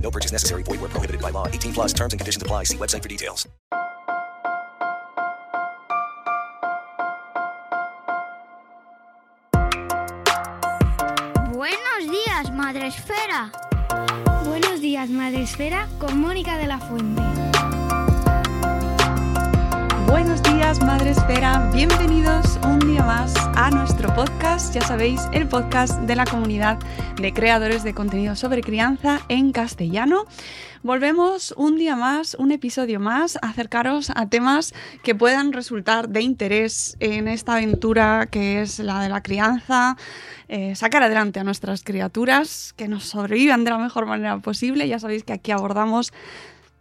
No purchase necessary. Void where prohibited by law. 18 plus terms and conditions apply. See website for details. Buenos días, Madre Esfera. Buenos días, Madre Esfera, con Mónica de la Fuente. Buenos días, Madre Esfera. Bienvenidos un día más a nuestro podcast. Ya sabéis, el podcast de la comunidad de creadores de contenido sobre crianza en castellano. Volvemos un día más, un episodio más, a acercaros a temas que puedan resultar de interés en esta aventura que es la de la crianza, eh, sacar adelante a nuestras criaturas, que nos sobrevivan de la mejor manera posible. Ya sabéis que aquí abordamos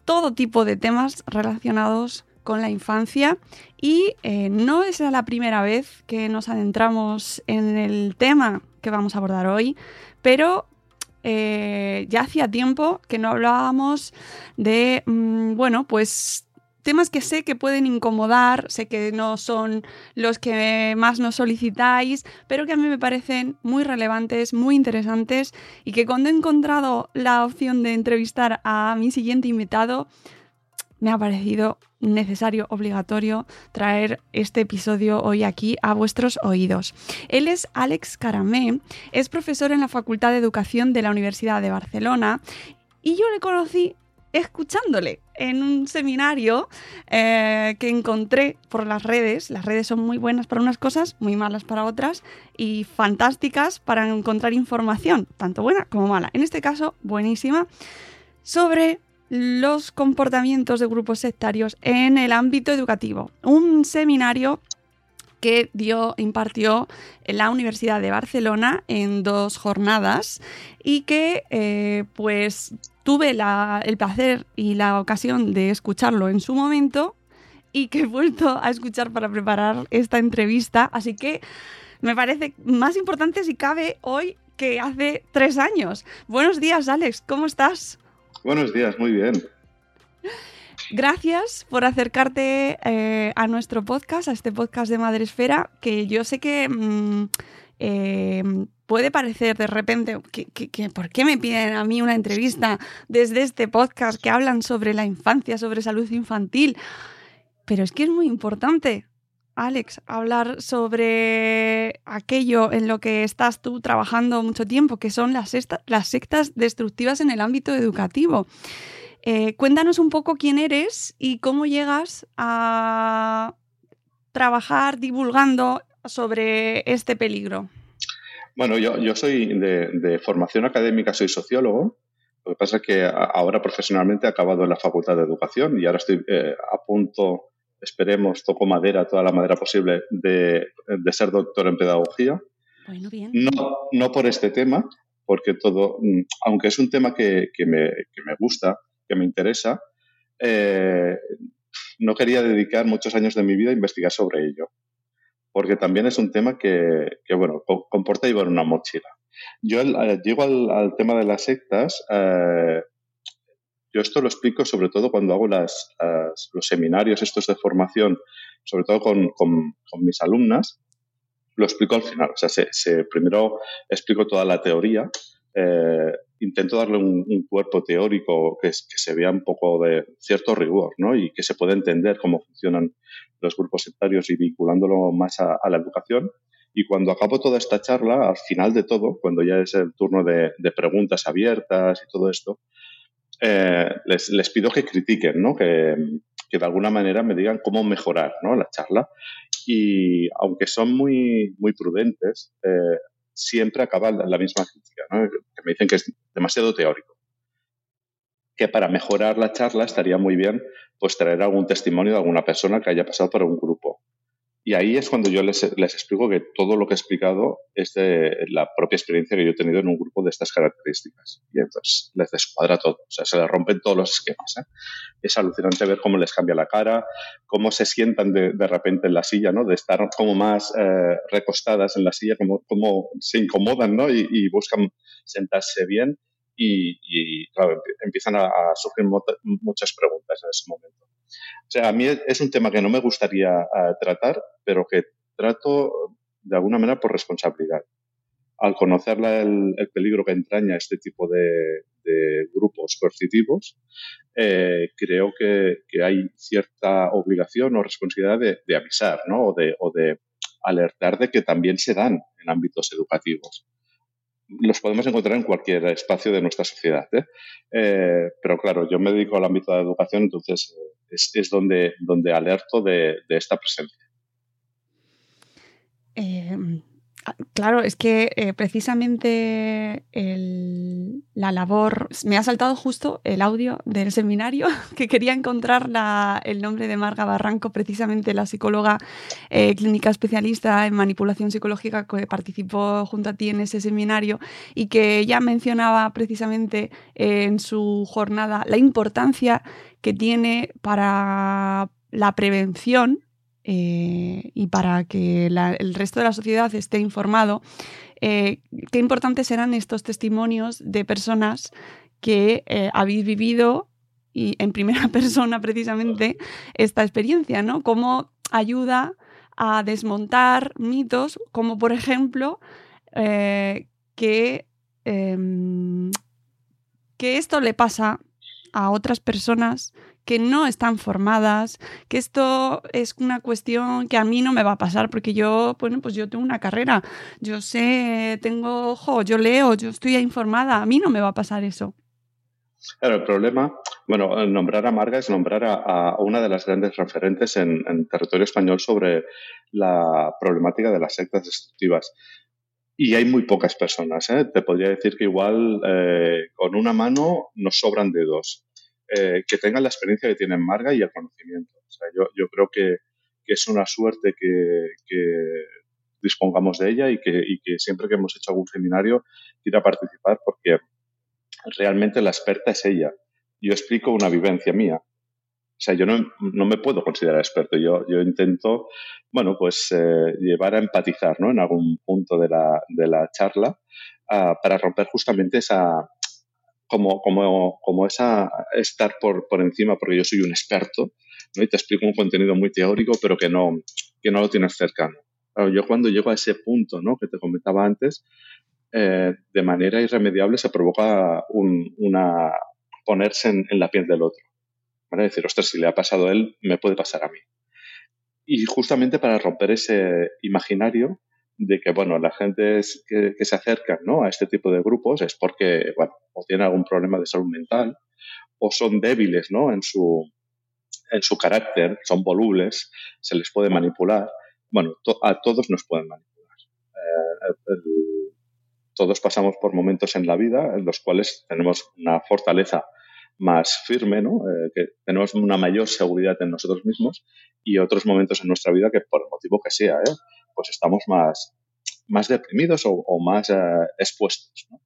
todo tipo de temas relacionados con la infancia y eh, no es la primera vez que nos adentramos en el tema que vamos a abordar hoy, pero eh, ya hacía tiempo que no hablábamos de, mm, bueno, pues temas que sé que pueden incomodar, sé que no son los que más nos solicitáis, pero que a mí me parecen muy relevantes, muy interesantes y que cuando he encontrado la opción de entrevistar a mi siguiente invitado, me ha parecido necesario, obligatorio traer este episodio hoy aquí a vuestros oídos. Él es Alex Caramé, es profesor en la Facultad de Educación de la Universidad de Barcelona y yo le conocí escuchándole en un seminario eh, que encontré por las redes. Las redes son muy buenas para unas cosas, muy malas para otras y fantásticas para encontrar información, tanto buena como mala. En este caso, buenísima, sobre los comportamientos de grupos sectarios en el ámbito educativo. Un seminario que dio, impartió en la Universidad de Barcelona en dos jornadas y que eh, pues tuve el placer y la ocasión de escucharlo en su momento y que he vuelto a escuchar para preparar esta entrevista. Así que me parece más importante si cabe hoy que hace tres años. Buenos días, Alex, ¿cómo estás? Buenos días, muy bien. Gracias por acercarte eh, a nuestro podcast, a este podcast de Madresfera, que yo sé que mm, eh, puede parecer de repente que, ¿por qué me piden a mí una entrevista desde este podcast que hablan sobre la infancia, sobre salud infantil? Pero es que es muy importante, Alex, hablar sobre aquello en lo que estás tú trabajando mucho tiempo, que son las, sectas destructivas en el ámbito educativo. Eh, cuéntanos un poco quién eres y cómo llegas a trabajar divulgando sobre este peligro. Bueno, yo, soy de, formación académica, soy sociólogo. Lo que pasa es que ahora profesionalmente he acabado en la Facultad de Educación y ahora estoy eh, a punto, esperemos, toco madera, toda la madera posible, de, ser doctor en pedagogía. Bueno, bien. No, no por este tema, porque todo, mm, aunque es un tema que, me, que me gusta, que me interesa, eh, no quería dedicar muchos años de mi vida a investigar sobre ello, porque también es un tema que, bueno, comporta llevar una mochila. Yo eh, llego al, tema de las sectas, eh, yo esto lo explico sobre todo cuando hago las, los seminarios estos de formación, sobre todo con, mis alumnas, lo explico al final. O sea, se, primero explico toda la teoría, intento darle un, cuerpo teórico que, se vea un poco de cierto rigor ¿no? y que se pueda entender cómo funcionan los grupos sectarios y vinculándolo más a, la educación. Y cuando acabo toda esta charla, al final de todo, cuando ya es el turno de, preguntas abiertas y todo esto, eh, les, les, pido que critiquen, ¿no? Que, que, de alguna manera me digan cómo mejorar ¿no? la charla. Y aunque son muy, muy prudentes, eh, siempre acaba la, misma crítica, ¿no? que me dicen que es demasiado teórico. Que para mejorar la charla estaría muy bien pues traer algún testimonio de alguna persona que haya pasado por un grupo. Y ahí es cuando yo les, les, explico que todo lo que he explicado es de la propia experiencia que yo he tenido en un grupo de estas características. Y entonces les descuadra todo, o sea, se les rompen todos los esquemas. ¿eh? Es alucinante ver cómo les cambia la cara, cómo se sientan de, de repente en la silla, ¿no? de estar como más eh, recostadas en la silla, como, como se incomodan ¿no? y, y buscan sentarse bien. Y, y claro, empiezan a, a surgir muchas preguntas en ese momento. O sea, a mí es un tema que no me gustaría uh, tratar, pero que trato de alguna manera por responsabilidad. Al conocer el, el peligro que entraña este tipo de, de grupos coercitivos, eh, creo que, que, hay cierta obligación o responsabilidad de, de avisar ¿no? o, de, o de alertar de que también se dan en ámbitos educativos los podemos encontrar en cualquier espacio de nuestra sociedad. ¿eh? Eh, pero claro, yo me dedico al ámbito de la educación, entonces es, es donde, donde alerto de, de esta presencia. Eh, Claro, es que eh, precisamente la labor. Me ha saltado justo el audio del seminario que quería encontrar el nombre de Marga Barranco, precisamente la psicóloga eh, clínica especialista en manipulación psicológica que participó junto a ti en ese seminario y que ya mencionaba precisamente eh, en su jornada la importancia que tiene para la prevención eh, y para que el resto de la sociedad esté informado, eh, qué importantes serán estos testimonios de personas que eh, habéis vivido y en primera persona precisamente esta experiencia, ¿no? Cómo ayuda a desmontar mitos, como por ejemplo que, em, que esto le pasa a otras personas que no están formadas, que esto es una cuestión que a mí no me va a pasar porque yo, bueno, pues yo tengo una carrera, yo sé, tengo ojo, yo leo, yo estoy informada, a mí no me va a pasar eso. Claro, el problema, bueno, nombrar a Marga es nombrar a, a una de las grandes referentes en, en, territorio español sobre la problemática de las sectas destructivas. Y hay muy pocas personas. ¿eh? Te podría decir que igual eh, con una mano nos sobran dedos eh, que tengan la experiencia que tienen Marga y el conocimiento. O sea, yo, yo creo que, que, es una suerte que, que dispongamos de ella y que, y que, siempre que hemos hecho algún seminario quiera participar porque realmente la experta es ella. Yo explico una vivencia mía. O sea, yo no, no me puedo considerar experto. Yo, yo intento, bueno, pues eh, llevar a empatizar, ¿no? En algún punto de la, de la charla uh, para romper justamente esa, como, como, como esa estar por, por encima porque yo soy un experto ¿no? y te explico un contenido muy teórico pero que no, que no lo tienes cercano. Yo cuando llego a ese punto ¿no? que te comentaba antes, eh, de manera irremediable se provoca un, una ponerse en, en, la piel del otro. ¿vale? Decir, ostras, si le ha pasado a él, me puede pasar a mí. Y justamente para romper ese imaginario, de que, bueno, la gente que, se acerca ¿no? a este tipo de grupos es porque, bueno, o tienen algún problema de salud mental o son débiles, ¿no? En su, en su carácter, son volubles, se les puede manipular. Bueno, a todos nos pueden manipular. Eh, todos pasamos por momentos en la vida en los cuales tenemos una fortaleza más firme, ¿no? Eh, que tenemos una mayor seguridad en nosotros mismos y otros momentos en nuestra vida que por el motivo que sea, ¿eh? Pues estamos más, más deprimidos o, o más eh, expuestos. ¿no?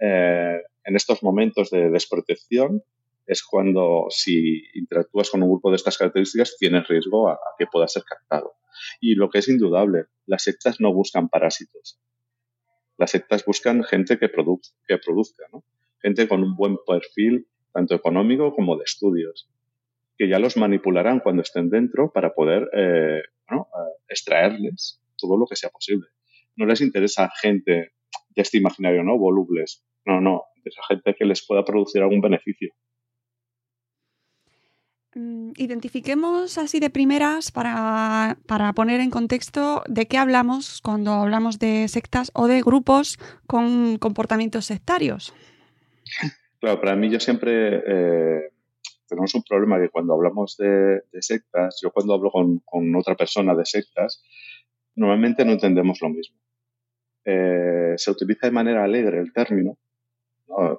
Eh, en estos momentos de desprotección es cuando si interactúas con un grupo de estas características tienes riesgo a, que pueda ser captado. Y lo que es indudable, las sectas no buscan parásitos. Las sectas buscan gente que, produ que produzca, gente con un buen perfil, tanto económico como de estudios, que ya los manipularán cuando estén dentro para poder eh, ¿no? extraerles todo lo que sea posible. No les interesa gente de este imaginario, ¿no? Volubles. No, no. Esa gente que les pueda producir algún beneficio. Mm, identifiquemos así de primeras para, para, poner en contexto de qué hablamos cuando hablamos de sectas o de grupos con comportamientos sectarios. Claro, para mí yo siempre eh, tenemos un problema que cuando hablamos de, sectas, yo cuando hablo con, otra persona de sectas, normalmente no entendemos lo mismo. Eh, se utiliza de manera alegre el término, a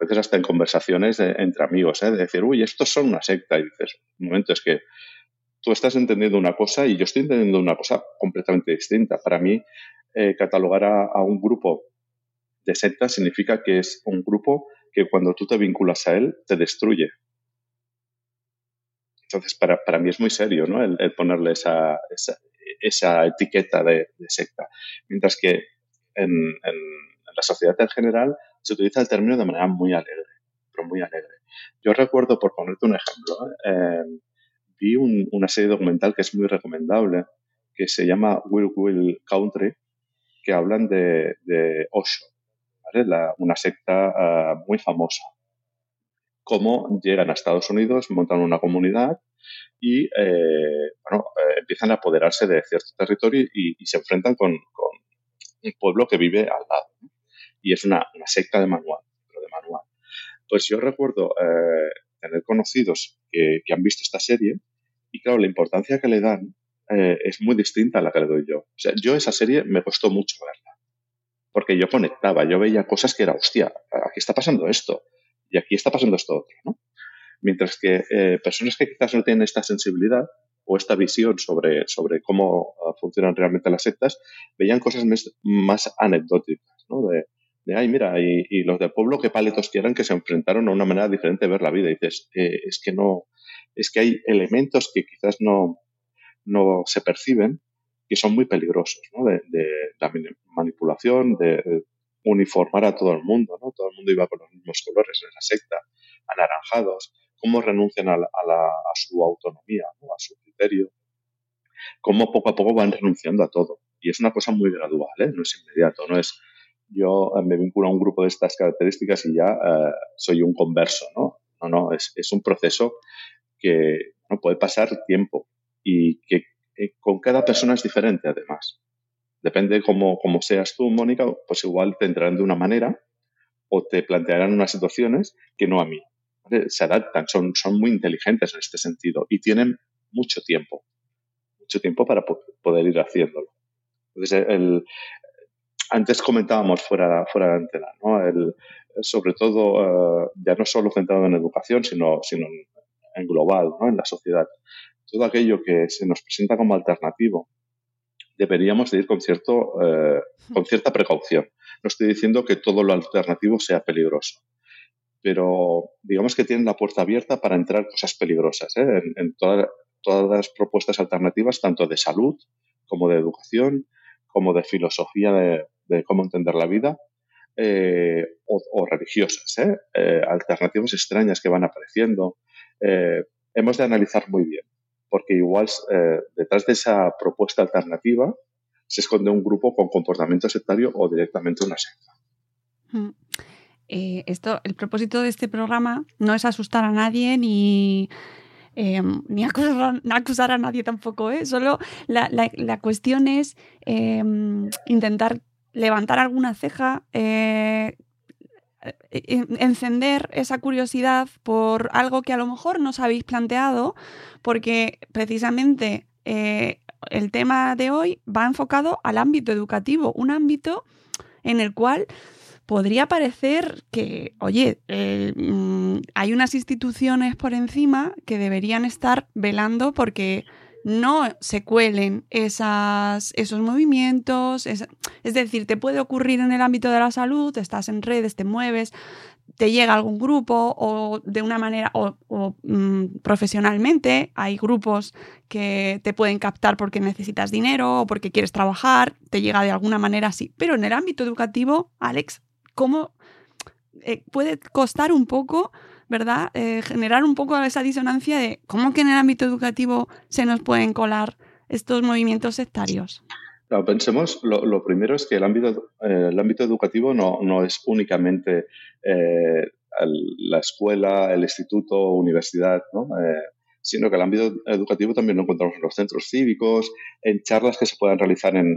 veces hasta en conversaciones entre amigos, ¿eh? de decir, uy, estos son una secta, y dices, un momento, es que tú estás entendiendo una cosa y yo estoy entendiendo una cosa completamente distinta. Para mí, eh, catalogar a, un grupo de secta significa que es un grupo que cuando tú te vinculas a él, te destruye. Entonces, para, para mí es muy serio ¿no? el, ponerle esa, esa, etiqueta de, secta. Mientras que en, la sociedad en general se utiliza el término de manera muy alegre, pero muy alegre. Yo recuerdo, por ponerte un ejemplo, eh, vi una serie documental que es muy recomendable, que se llama Will Will Country, que hablan de, Osho, una secta ah, muy famosa. Cómo llegan a Estados Unidos, montan una comunidad y eh, bueno, eh, empiezan a apoderarse de cierto territorio y, se enfrentan con, un pueblo que vive al lado. Y es una, secta de manual, pero de manual. Pues yo recuerdo eh, tener conocidos que, han visto esta serie y claro, la importancia que le dan eh, es muy distinta a la que le doy yo. O sea, yo esa serie me costó mucho verla porque yo conectaba, yo veía cosas que era, hostia, aquí está pasando esto y aquí está pasando esto otro, ¿no? Mientras que eh, personas que quizás no tienen esta sensibilidad o esta visión sobre, sobre cómo ah, funcionan realmente las sectas, veían cosas más, anecdóticas, ¿no? De, de ay, mira, y, los del pueblo que paletos quieran que se enfrentaron a una manera diferente de ver la vida. Dices, eh, es que no, es que hay elementos que quizás no, no se perciben que son muy peligrosos, ¿no? de, la manipulación, de uniformar a todo el mundo, ¿no? Todo el mundo iba con los mismos colores en esa secta, anaranjados, cómo renuncian a, su autonomía, a su criterio, cómo poco a poco van renunciando a todo. Y es una cosa muy gradual, ¿eh? no es inmediato, no es yo me vinculo a un grupo de estas características y ya eh, soy un converso, ¿no? No, no, es, es un proceso que no puede pasar tiempo y que eh, con cada persona es diferente además. Depende cómo, cómo seas tú, Mónica, pues igual te entrarán de una manera o te plantearán unas situaciones que no a mí. Se adaptan, son, son muy inteligentes en este sentido y tienen mucho tiempo, mucho tiempo para poder ir haciéndolo. El, antes comentábamos fuera, fuera de antena, ¿no? Sobre todo, eh, ya no solo centrado en educación, sino, sino en, global, ¿no? en la sociedad. Todo aquello que se nos presenta como alternativo, deberíamos de ir con, cierto, eh, con cierta precaución. No estoy diciendo que todo lo alternativo sea peligroso, pero digamos que tienen la puerta abierta para entrar cosas peligrosas ¿eh? en, todas las propuestas alternativas, tanto de salud como de educación, como de filosofía de, cómo entender la vida, eh, o, religiosas, alternativas extrañas que van apareciendo. hemos de analizar muy bien porque igual eh, detrás de esa propuesta alternativa se esconde un grupo con comportamiento sectario o directamente una secta. Mm. Eh, esto, el propósito de este programa no es asustar a nadie ni, em, ni acusar, a nadie tampoco, ¿eh? solo la, la, cuestión es intentar levantar alguna ceja, eh, encender esa curiosidad por algo que a lo mejor no habéis planteado, porque precisamente eh, el tema de hoy va enfocado al ámbito educativo, un ámbito en el cual podría parecer que, oye, eh, mm, hay unas instituciones por encima que deberían estar velando porque no se cuelen esos movimientos. Es, decir, te puede ocurrir en el ámbito de la salud, estás en redes, te mueves, te llega algún grupo o de una manera o, mm, profesionalmente hay grupos que te pueden captar porque necesitas dinero o porque quieres trabajar, te llega de alguna manera así. Pero en el ámbito educativo, Alex, ¿cómo eh, puede costar un poco ¿verdad? Eh, generar un poco esa disonancia de cómo que en el ámbito educativo se nos pueden colar estos movimientos sectarios. pensemos, lo, primero es que el ámbito, eh, el ámbito educativo no, no es únicamente eh, la escuela, el instituto, universidad, ¿no? sino que el ámbito educativo también lo encontramos en los centros cívicos, en charlas que se puedan realizar en,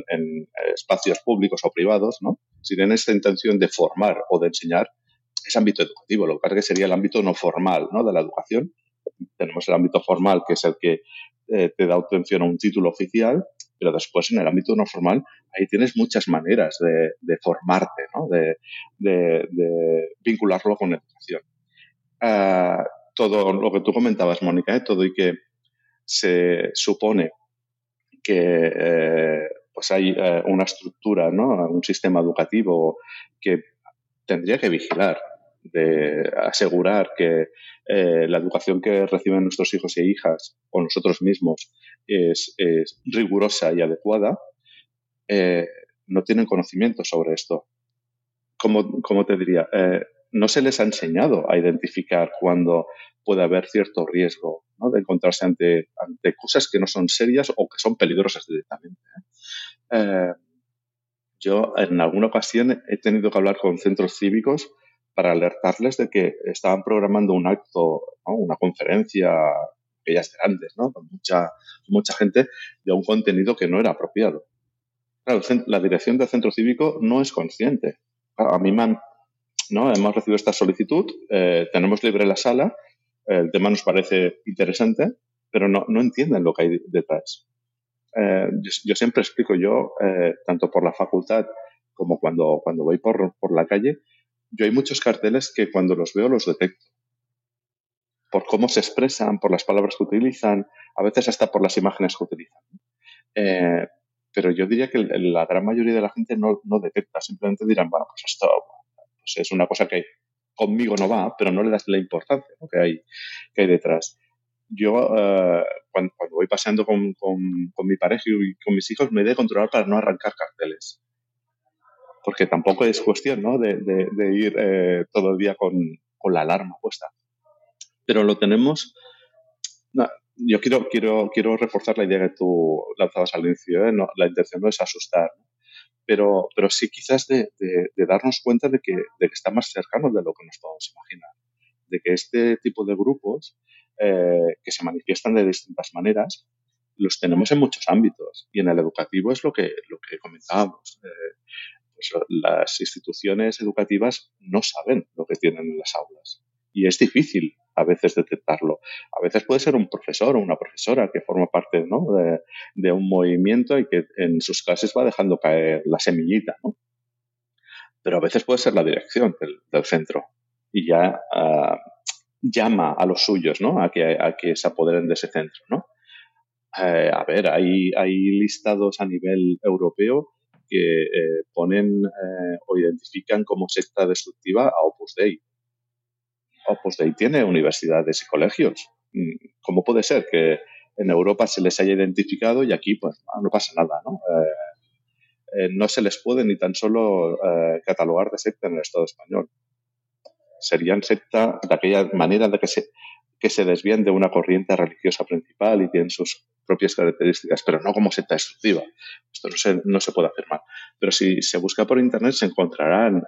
espacios públicos o privados. ¿no? Si esta intención de formar o de enseñar, es ámbito educativo, lo que sería el ámbito no formal ¿no? de la educación. Tenemos el ámbito formal, que es el que eh, te da obtención a un título oficial, pero después en el ámbito no formal, ahí tienes muchas maneras de, formarte, ¿no? de, vincularlo con educación. Ah, todo lo que tú comentabas, Mónica, ¿eh? todo y que se supone que eh, pues hay una estructura, ¿no? un sistema educativo que tendría que vigilar, de asegurar que la educación que reciben nuestros hijos e hijas o nosotros mismos es, rigurosa y adecuada, eh, no tienen conocimiento sobre esto. ¿Cómo, te diría? Eh, no se les ha enseñado a identificar cuando puede haber cierto riesgo de encontrarse ante, ante, cosas que no son serias o que son peligrosas directamente. ¿eh? yo en alguna ocasión he tenido que hablar con centros cívicos para alertarles de que estaban programando un acto, una conferencia aquellas grandes, ¿no? Con mucha, mucha gente de un contenido que no era apropiado. Claro, la dirección del centro cívico no es consciente. A mí me ¿no? Hemos recibido esta solicitud, eh, tenemos libre la sala, el tema nos parece interesante, pero no, no entienden lo que hay detrás. Eh, yo, siempre explico yo, eh, tanto por la facultad como cuando, cuando voy por, por la calle, yo hay muchos carteles que cuando los veo los detecto por cómo se expresan, por las palabras que utilizan, a veces hasta por las imágenes que utilizan. Eh, pero yo diría que la gran mayoría de la gente no, detecta, simplemente dirán, bueno, pues esto pues es una cosa que conmigo no va, pero no le das la importancia que, hay, que hay detrás. Yo, eh, cuando, voy paseando con, mi pareja y con mis hijos, me he de controlar para no arrancar carteles. Porque tampoco es cuestión ¿no? de, ir eh, todo el día con, con la alarma puesta pero lo tenemos. yo quiero, quiero, quiero reforzar la idea que tú lanzabas al inicio. ¿eh? la intención no es asustar, pero, pero sí quizás de, darnos cuenta de que, de que, está más cercano de lo que nos podemos imaginar. De que este tipo de grupos eh, que se manifiestan de distintas maneras los tenemos en muchos ámbitos y en el educativo es lo que, lo que comentábamos. Eh, las instituciones educativas no saben lo que tienen en las aulas y es difícil a veces detectarlo. A veces puede ser un profesor o una profesora que forma parte de, un movimiento y que en sus clases va dejando caer la semillita, ¿no? Pero a veces puede ser la dirección del, centro y ya ah, llama a los suyos, ¿no? A que, a que se apoderen de ese centro, ¿no? Eh, a ver, hay, hay listados a nivel europeo que eh, ponen eh, o identifican como secta destructiva a Opus Dei pues de ahí tiene universidades y colegios. Mm, ¿Cómo puede ser que en Europa se les haya identificado y aquí pues no pasa nada, ¿no? Eh, no se les puede ni tan solo catalogar de secta en el Estado español. Serían secta de aquella manera de que se, que se desvían de una corriente religiosa principal y tienen sus propias características, pero no como secta destructiva. No se, no se puede afirmar. Pero si se busca por Internet se encontrarán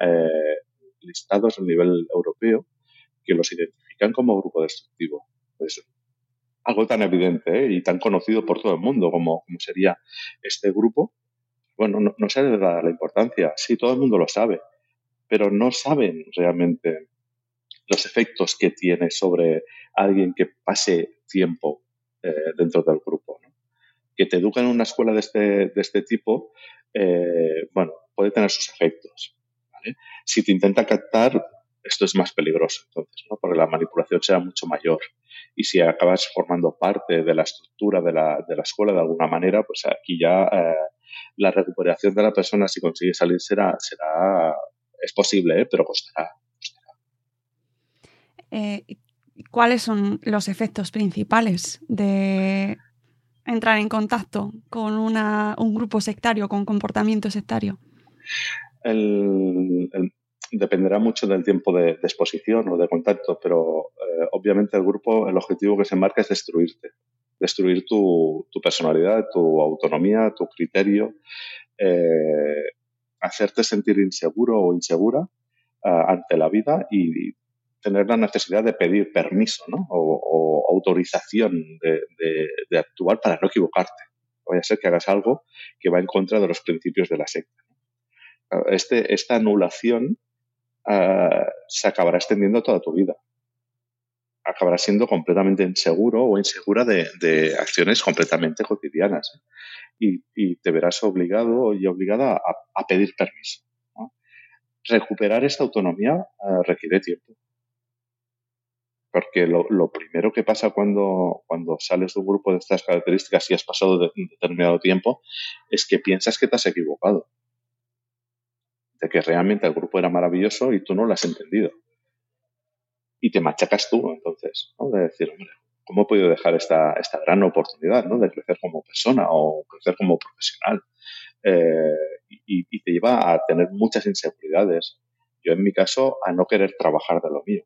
listados a nivel europeo que los identifican como grupo destructivo. Pues algo tan evidente ¿eh? y tan conocido por todo el mundo como, como sería este grupo, bueno, no, se le da la importancia. Sí, todo el mundo lo sabe, pero no saben realmente los efectos que tiene sobre alguien que pase tiempo eh, dentro del grupo. Que te educa en una escuela de este, de este tipo, eh, bueno, puede tener sus efectos. Si te intenta captar, esto es más peligroso entonces, ¿no? porque la manipulación será mucho mayor. Y si acabas formando parte de la estructura de la, de la escuela de alguna manera, pues aquí ya eh, la recuperación de la persona, si consigue salir, será, será es posible, ¿eh? pero costará. Eh, ¿Cuáles son los efectos principales de entrar en contacto con una, un grupo sectario, con comportamiento sectario? el, dependerá mucho del tiempo de, exposición o de contacto, pero eh, obviamente el grupo, el objetivo que se marca es destruirte, destruir tu, personalidad, tu autonomía, tu criterio, eh, hacerte sentir inseguro o insegura eh, ante la vida y tener la necesidad de pedir permiso o, autorización de, actuar para no equivocarte. Vaya a ser que hagas algo que va en contra de los principios de la secta. Este, esta anulación eh, se acabará extendiendo toda tu vida. Acabarás siendo completamente inseguro o insegura de, acciones completamente cotidianas. Y, te verás obligado y obligada a, pedir permiso. Recuperar esta autonomía eh, requiere tiempo. Porque lo, primero que pasa cuando, cuando sales de un grupo de estas características y has pasado de, un determinado tiempo es que piensas que te has equivocado de que realmente el grupo era maravilloso y tú no lo has entendido. Y te machacas tú, entonces, ¿no? de decir, hombre, ¿cómo he podido dejar esta, esta gran oportunidad ¿no? de crecer como persona o crecer como profesional? Eh, y, te lleva a tener muchas inseguridades. Yo, en mi caso, a no querer trabajar de lo mío,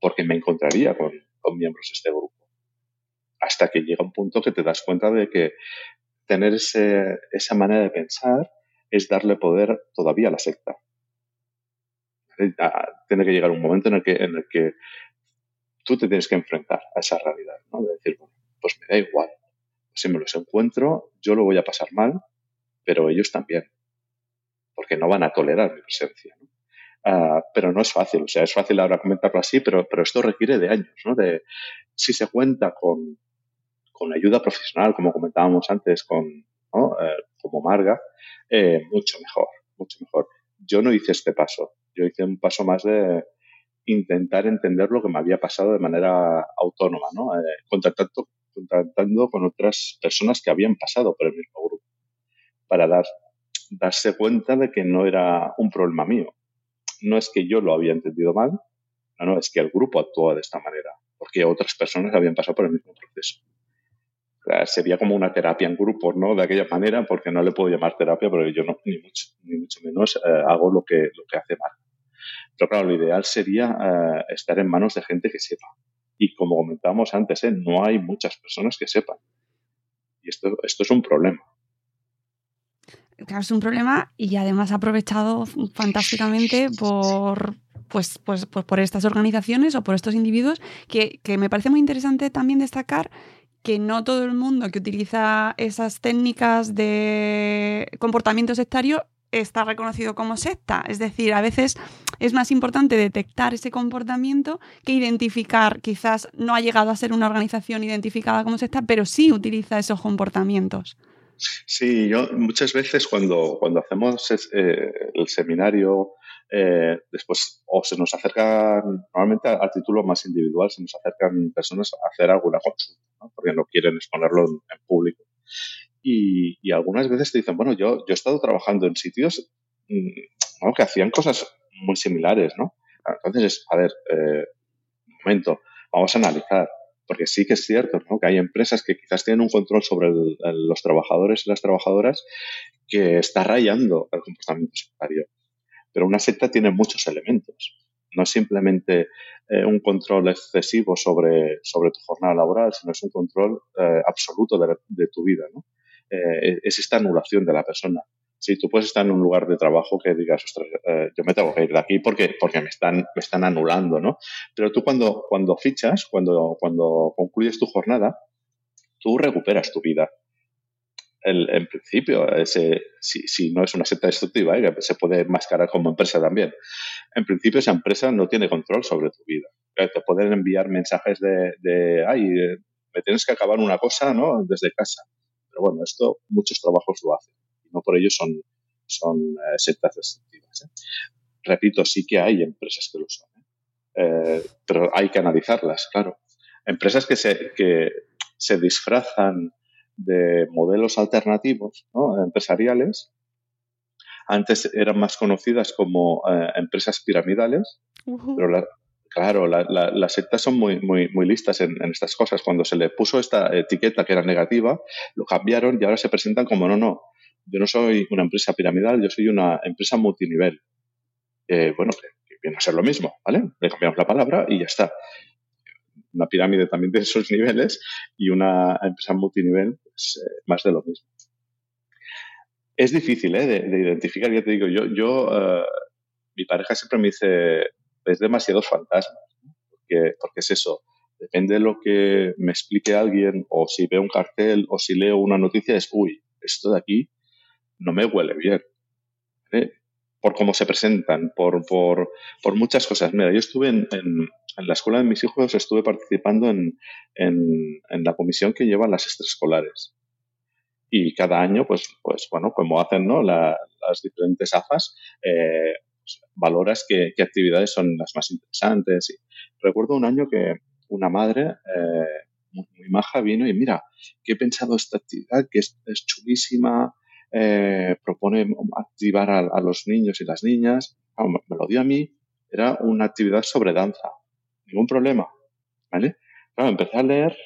porque me encontraría con, con miembros de este grupo. Hasta que llega un punto que te das cuenta de que tener ese, esa manera de pensar es darle poder todavía a la secta. Tiene que llegar un momento en el que, en el que tú te tienes que enfrentar a esa realidad, ¿no? De decir, bueno, pues me da igual. Si me los encuentro, yo lo voy a pasar mal, pero ellos también. Porque no van a tolerar mi presencia. Ah, pero no es fácil, o sea, es fácil ahora comentarlo así, pero, pero esto requiere de años, ¿no? De, si se cuenta con, con ayuda profesional, como comentábamos antes, con, eh, como Marga, eh, mucho mejor, mucho mejor. Yo no hice este paso, yo hice un paso más de intentar entender lo que me había pasado de manera autónoma, ¿no? Eh, contactando, contactando con otras personas que habían pasado por el mismo grupo, para dar, darse cuenta de que no era un problema mío. No es que yo lo había entendido mal, no, no, es que el grupo actuó de esta manera, porque otras personas habían pasado por el mismo proceso sería como una terapia en grupo, ¿no? De aquella manera, porque no le puedo llamar terapia, pero yo no, ni mucho, ni mucho menos eh, hago lo que, lo que hace mal. Pero claro, lo ideal sería eh, estar en manos de gente que sepa. Y como comentábamos antes, ¿eh? no hay muchas personas que sepan. Y esto, esto es un problema. Claro, es un problema y además aprovechado fantásticamente por, pues, pues, pues, por estas organizaciones o por estos individuos, que, que, me parece muy interesante también destacar que no todo el mundo que utiliza esas técnicas de comportamiento sectario está reconocido como secta. Es decir, a veces es más importante detectar ese comportamiento que identificar. Quizás no ha llegado a ser una organización identificada como secta, pero sí utiliza esos comportamientos. Sí, yo muchas veces cuando, cuando hacemos eh, el seminario eh, después o se nos acercan, normalmente a, título más individual, se nos acercan personas a hacer alguna consulta, porque no quieren exponerlo en, público. Y, algunas veces te dicen, bueno, yo, yo he estado trabajando en sitios mm, que hacían cosas muy similares, ¿no? Entonces, a ver, eh, un momento, vamos a analizar, porque sí que es cierto ¿no? que hay empresas que quizás tienen un control sobre los trabajadores y las trabajadoras que está rayando el comportamiento sectario. Pero una secta tiene muchos elementos. No es simplemente eh, un control excesivo sobre, sobre tu jornada laboral, sino es un control eh, absoluto de, tu vida. Eh, es esta anulación de la persona. Si tú puedes estar en un lugar de trabajo que digas, ostras, yo me tengo que ir de aquí porque, porque me, están, me están anulando, ¿no? Pero tú cuando, cuando fichas, cuando, cuando concluyes tu jornada, tú recuperas tu vida en principio, ese, si, no es una secta destructiva, ¿eh? se puede mascarar como empresa también. En principio, esa empresa no tiene control sobre tu vida. Eh, te pueden enviar mensajes de, ay, eh, me tienes que acabar una cosa, ¿no? Desde casa. Pero bueno, esto muchos trabajos lo hacen. No por ello son, son sectas destructivas. Repito, sí que hay empresas que lo son. pero hay que analizarlas, claro. Empresas que se, que se disfrazan de modelos alternativos empresariales. Antes eran más conocidas como eh, empresas piramidales, pero claro, las sectas son muy, muy, muy listas en, estas cosas. Cuando se le puso esta etiqueta que era negativa, lo cambiaron y ahora se presentan como no, no, yo no soy una empresa piramidal, yo soy una empresa multinivel. bueno, que, viene a ser lo mismo, ¿vale? Le cambiamos la palabra y ya está una pirámide también de esos niveles y una empresa multinivel, pues, eh, más de lo mismo. Es difícil ¿eh? de, identificar, ya te digo, yo, yo eh, mi pareja siempre me dice, es demasiados fantasmas, porque, porque es eso, depende de lo que me explique alguien, o si veo un cartel, o si leo una noticia, es, uy, esto de aquí no me huele bien. por cómo se presentan, por, por, por, muchas cosas. Mira, yo estuve en, en, la escuela de mis hijos, estuve participando en, en, la comisión que lleva las extraescolares. Y cada año, pues, pues bueno, como hacen ¿no? las diferentes AFAS, eh, pues, valoras qué, actividades son las más interesantes. Y recuerdo un año que una madre eh, muy, maja vino y mira, que he pensado esta actividad que es chulísima, eh, propone activar a, los niños y las niñas. me lo dio a mí, era una actividad sobre danza. Ningún problema. ¿Vale? Claro, empecé a leer,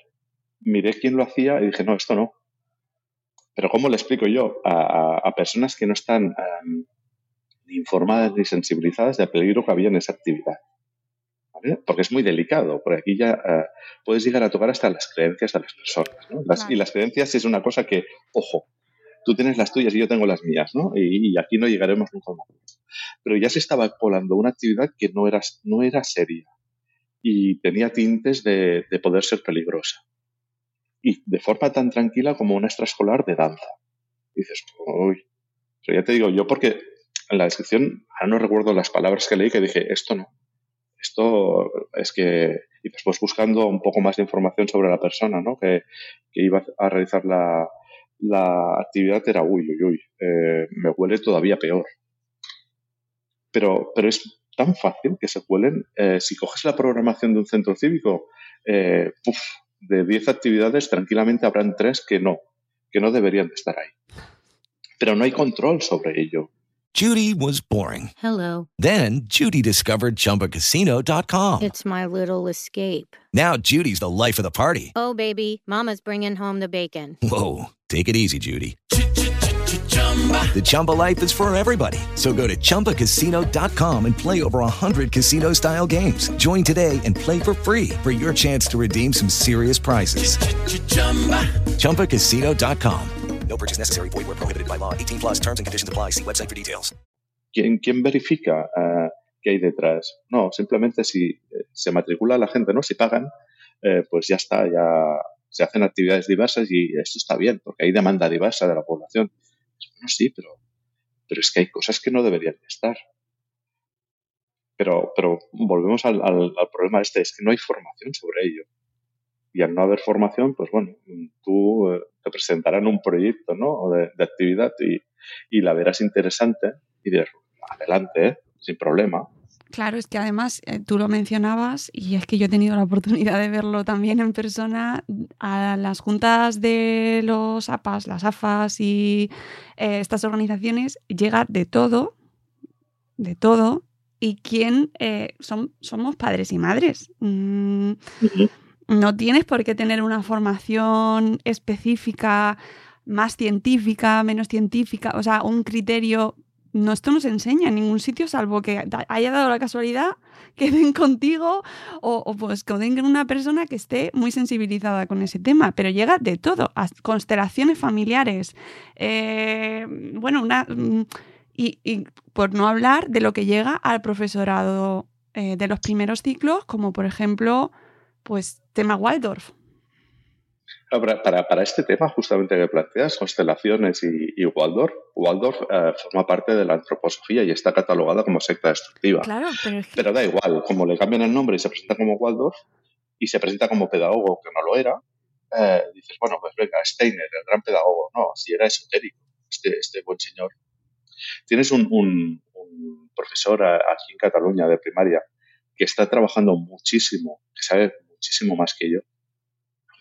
miré quién lo hacía y dije, no, esto no. Pero ¿cómo le explico yo a, personas que no están em, ni informadas ni sensibilizadas del peligro que había en esa actividad? Porque es muy delicado, porque aquí ya eh, puedes llegar a tocar hasta las creencias de las personas. Y las creencias es una cosa que, ojo, tú tienes las tuyas y yo tengo las mías, ¿no? Y, aquí no llegaremos nunca a Pero ya se estaba colando una actividad que no era, no era seria y tenía tintes de, poder ser peligrosa. Y de forma tan tranquila como una extraescolar de danza. dices, uy. Pero ya te digo, yo porque en la descripción, ahora no recuerdo las palabras que leí, que dije, esto no. Esto es que, y después buscando un poco más de información sobre la persona, ¿no? Que iba a realizar la, la actividad era uy, uy, uy, eh, me huele todavía peor. Pero, pero es tan fácil que se huelen. Eh, si coges la programación de un centro cívico, eh, de 10 actividades, tranquilamente habrán 3 que no, que no deberían de estar ahí. Pero no hay control sobre ello. Judy was boring. Hello. Then Judy discovered chumbacasino.com. It's my little escape. Now Judy's the life of the party. Oh, baby, Mama's bringing home the bacon. Whoa. Take it easy, Judy. The Chumba life is for everybody. So go to ChumbaCasino.com and play over 100 casino style games. Join today and play for free for your chance to redeem some serious prizes. ChumbaCasino.com. No purchase necessary. Void where prohibited by law. 18 plus terms and conditions apply. See website for details. ¿Quién, quién verifica uh, qué hay detrás? No, simplemente si eh, se matricula la gente, ¿no? Si pagan, eh, pues ya está, ya se hacen actividades diversas y esto está bien, porque hay demanda diversa de la población. Bueno, sí, pero, pero es que hay cosas que no deberían estar. Pero, pero volvemos al, al, problema este, es que no hay formación sobre ello. Y al no haber formación, pues bueno, tú eh, te presentarán un proyecto ¿no? de, de actividad y, y, la verás interesante y dirás, adelante, ¿eh? sin problema. Claro, es que además eh, tú lo mencionabas y es que yo he tenido la oportunidad de verlo también en persona a las juntas de los APAS, las AFAS y eh, estas organizaciones llega de todo, de todo y quién eh, son, somos padres y madres. Mm, no tienes por qué tener una formación específica más científica, menos científica, o sea, un criterio no, esto no se enseña en ningún sitio, salvo que haya dado la casualidad que den contigo o, pues que den una persona que esté muy sensibilizada con ese tema. Pero llega de todo, a constelaciones familiares. Eh, bueno, una. Y, por no hablar de lo que llega al profesorado eh, de los primeros ciclos, como por ejemplo, pues tema Waldorf. Para, para, este tema justamente que planteas, constelaciones y, Waldorf, Waldorf eh, forma parte de la antroposofía y está catalogada como secta destructiva. Claro, pero, pero da igual, como le cambian el nombre y se presenta como Waldorf y se presenta como pedagogo que no lo era, eh, dices, bueno, pues venga, Steiner, el gran pedagogo, no, si era esotérico, este, este buen señor. Tienes un, un, un profesor aquí en Cataluña de primaria que está trabajando muchísimo, que sabe muchísimo más que yo,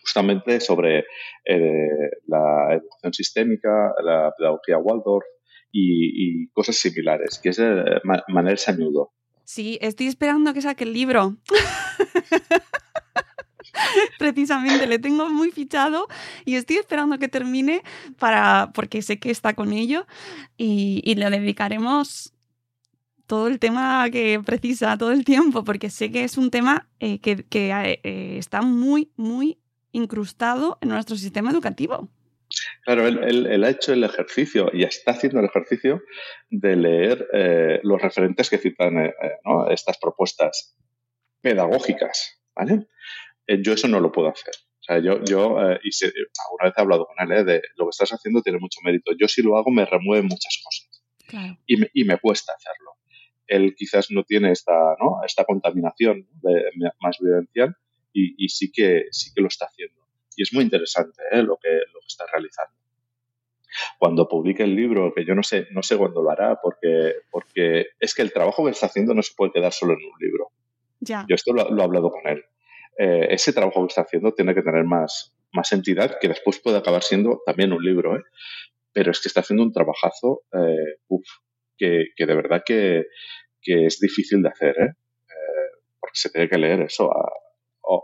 justamente sobre eh, la educación sistémica, la pedagogía Waldorf y, cosas similares, que es eh, Manel Sañudo. Sí, estoy esperando que saque el libro. Precisamente le tengo muy fichado y estoy esperando que termine para porque sé que está con ello y, le dedicaremos todo el tema que precisa, todo el tiempo, porque sé que es un tema eh, que, está muy, muy incrustado en nuestro sistema educativo. Claro, él, ha hecho el ejercicio y está haciendo el ejercicio de leer eh, los referentes que citan eh, eh, estas propuestas pedagógicas. ¿vale? yo eso no lo puedo hacer. O sea, yo, yo y alguna vez he hablado con él de lo que estás haciendo tiene mucho mérito. Yo si lo hago me remueve muchas cosas. y, me, y, me, cuesta hacerlo. Él quizás no tiene esta, ¿no? esta contaminación de, más vivencial y, y, sí, que, sí que lo está haciendo. Y es muy interesante ¿eh? lo, que, lo que está realizando. Cuando publique el libro, que yo no sé, no sé cuándo lo hará, porque, porque es que el trabajo que está haciendo no se puede quedar solo en un libro. Ya. Yo esto lo, lo he hablado con él. Eh, ese trabajo que está haciendo tiene que tener más, más entidad que después puede acabar siendo también un libro, ¿eh? pero es que está haciendo un trabajazo eh, uf, que, que, de verdad que, que, es difícil de hacer, ¿eh? eh porque se tiene que leer eso, a, a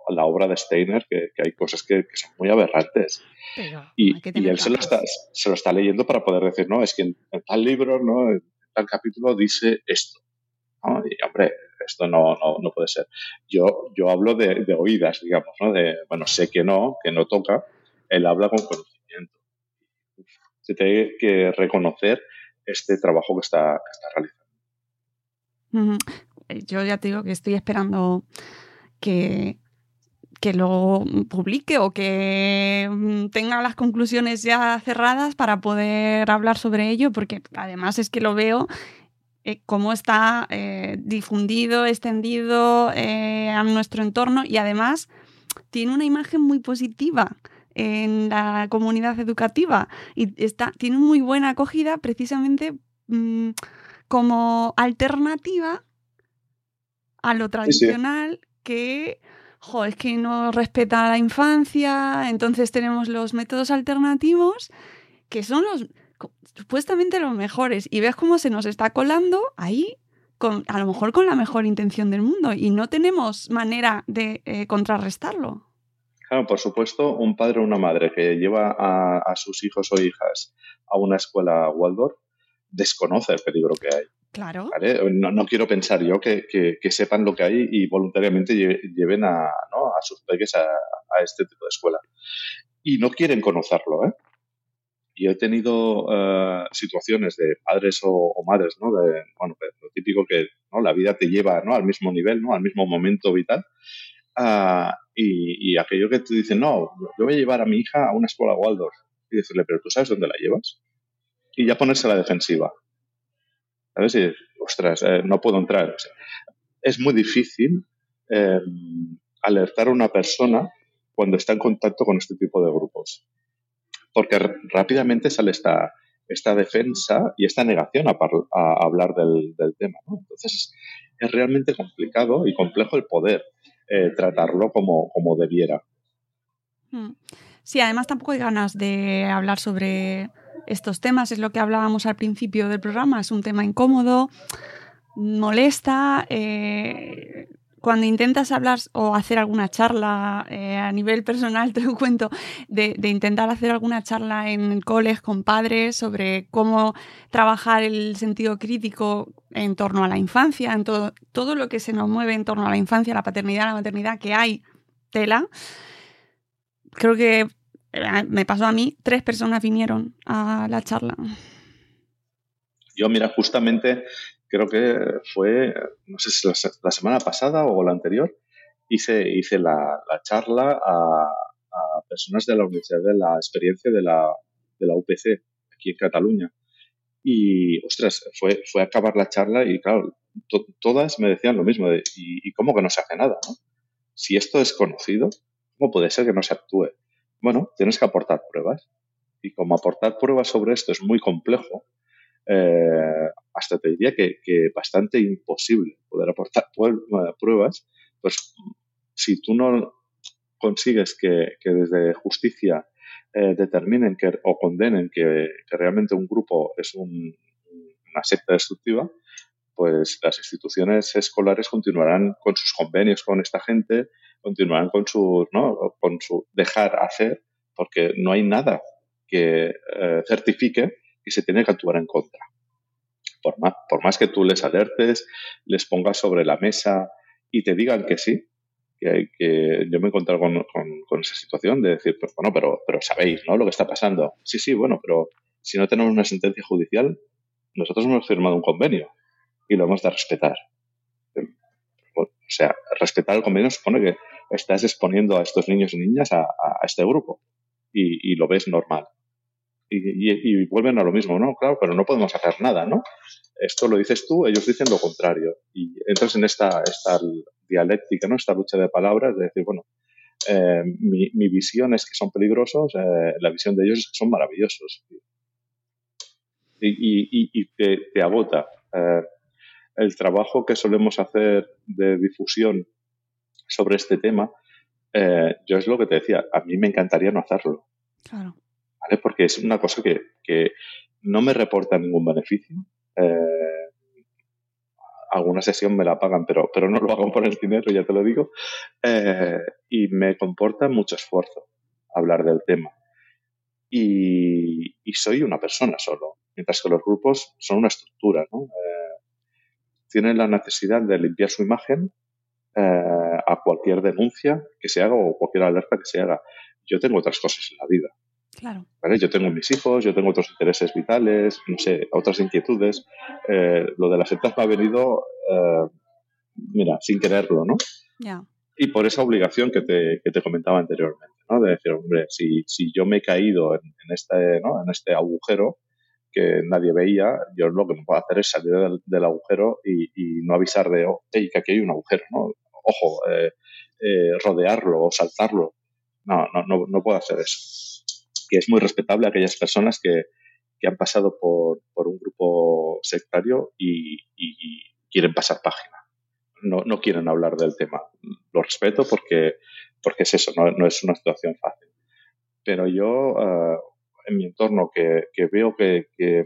la obra de Steiner, que, que hay cosas que, son muy aberrantes. Pero y, y, él se lo, está, se lo, está, leyendo para poder decir, no, es que en, en tal libro, ¿no? en tal capítulo dice esto. ¿no? Y hombre, esto no, no, no, puede ser. Yo, yo hablo de, de, oídas, digamos, ¿no? De, bueno, sé que no, que no toca, él habla con conocimiento. Se tiene que reconocer este trabajo que está, que está realizando. Uh -huh. Yo ya te digo que estoy esperando que, que lo publique o que mm, tenga las conclusiones ya cerradas para poder hablar sobre ello, porque además es que lo veo eh, cómo está eh, difundido, extendido eh, a nuestro entorno y además tiene una imagen muy positiva en la comunidad educativa y está, tiene muy buena acogida precisamente mmm, como alternativa a lo tradicional sí, sí. que es que no respeta la infancia, entonces tenemos los métodos alternativos que son los supuestamente los mejores y ves cómo se nos está colando ahí, con, a lo mejor con la mejor intención del mundo y no tenemos manera de eh, contrarrestarlo. Claro, por supuesto, un padre o una madre que lleva a, a, sus hijos o hijas a una escuela Waldorf desconoce el peligro que hay. Claro. No, quiero pensar yo que, que, sepan lo que hay y voluntariamente lleven a, sus peques a, este tipo de escuela. Y no quieren conocerlo, ¿eh? Y he tenido uh, situaciones de padres o, o, madres, ¿no? De, bueno, lo típico que ¿no? la vida te lleva ¿no? al mismo nivel, ¿no? Al mismo momento vital. Uh, y, y, aquello que te dicen, no, yo voy a llevar a mi hija a una escuela Waldorf. Y decirle, pero ¿tú sabes dónde la llevas? Y ya ponerse a la defensiva. ¿Sabes? Y, ostras, eh, no puedo entrar. Es muy difícil eh, alertar a una persona cuando está en contacto con este tipo de grupos porque rápidamente sale esta, esta defensa y esta negación a, hablar del, tema. Entonces, es realmente complicado y complejo el poder eh, tratarlo como, como debiera. Hmm. Sí, además tampoco hay ganas de hablar sobre estos temas, es lo que hablábamos al principio del programa, es un tema incómodo, molesta, eh, cuando intentas hablar o hacer alguna charla eh, a nivel personal, te cuento, de, intentar hacer alguna charla en el cole con padres sobre cómo trabajar el sentido crítico en torno a la infancia, en todo, todo lo que se nos mueve en torno a la infancia, la paternidad, la maternidad, que hay tela. Creo que me pasó a mí, tres personas vinieron a la charla. Yo, mira, justamente creo que fue, no sé si la, semana pasada o la anterior, hice, hice la, la charla a, a, personas de la Universidad de la Experiencia de la, de la UPC, aquí en Cataluña. Y, ostras, fue, fue acabar la charla y, claro, to, todas me decían lo mismo, de, ¿y, ¿y, cómo que no se hace nada? Si esto es conocido, ¿cómo puede ser que no se actúe? Bueno, tienes que aportar pruebas. Y como aportar pruebas sobre esto es muy complejo, eh, hasta te diría que, que, bastante imposible poder aportar pruebas, pues si tú no consigues que, desde justicia eh, determinen que, o condenen que, que, realmente un grupo es un, una secta destructiva, pues las instituciones escolares continuarán con sus convenios con esta gente, continuarán con su, ¿no? con su dejar hacer, porque no hay nada que eh, certifique que se tiene que actuar en contra. Por más, por más que tú les alertes, les pongas sobre la mesa y te digan que sí, que, yo me he encontrado con, con, con, esa situación de decir, pues bueno, pero, pero sabéis, ¿no? Lo que está pasando. Sí, sí, bueno, pero si no tenemos una sentencia judicial, nosotros hemos firmado un convenio y lo hemos de respetar. O sea, respetar el convenio supone que estás exponiendo a estos niños y niñas a, este grupo y, lo ves normal. Y, vuelven a lo mismo, ¿no? Claro, pero no podemos hacer nada, ¿no? Esto lo dices tú, ellos dicen lo contrario. Y entras en esta, esta dialéctica, ¿no? Esta lucha de palabras de decir, bueno, eh, mi, visión es que son peligrosos, eh, la visión de ellos es que son maravillosos. Y, te, agota. Eh, el trabajo que solemos hacer de difusión sobre este tema, eh, yo es lo que te decía, a mí me encantaría no hacerlo. Claro. ¿Vale? Porque es una cosa que, que no me reporta ningún beneficio. Eh, alguna sesión me la pagan, pero, pero no lo hago por el dinero, ya te lo digo. Eh, y me comporta mucho esfuerzo hablar del tema. Y, y, soy una persona solo, mientras que los grupos son una estructura, ¿no? Eh, tienen la necesidad de limpiar su imagen eh, a cualquier denuncia que se haga o cualquier alerta que se haga. Yo tengo otras cosas en la vida. Claro. ¿vale? Yo tengo mis hijos, yo tengo otros intereses vitales, no sé, otras inquietudes. Eh, lo de las sectas me ha venido, eh, mira, sin quererlo, ¿no? Yeah. Y por esa obligación que te, que te comentaba anteriormente, ¿no? De decir, hombre, si, si yo me he caído en, en este, ¿no? en este agujero, que nadie veía, yo lo que no puedo hacer es salir del, del agujero y, y, no avisar de, oh, hey, que aquí hay un agujero, ¿no? Ojo, eh, eh, rodearlo o saltarlo. No, no, no, no, puedo hacer eso. Y es muy respetable a aquellas personas que, que han pasado por, por, un grupo sectario y, y, quieren pasar página. No, no, quieren hablar del tema. Lo respeto porque, porque es eso, no, no es una situación fácil. Pero yo, uh, en mi entorno que, que veo que, que eh,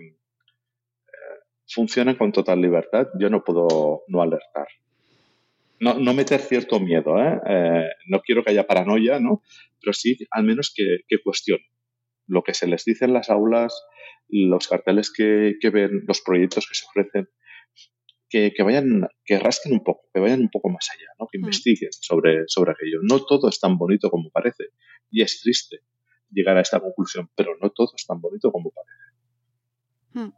funcionan con total libertad, yo no puedo no alertar. No, no meter cierto miedo, ¿eh? ¿eh? no quiero que haya paranoia, ¿no? Pero sí, al menos que, que cuestionen lo que se les dice en las aulas, los carteles que, que ven, los proyectos que se ofrecen, que, que, vayan, que rasquen un poco, que vayan un poco más allá, ¿no? que investiguen sobre, sobre aquello. No todo es tan bonito como parece y es triste llegar a esta conclusión, pero no todo es tan bonito como parece.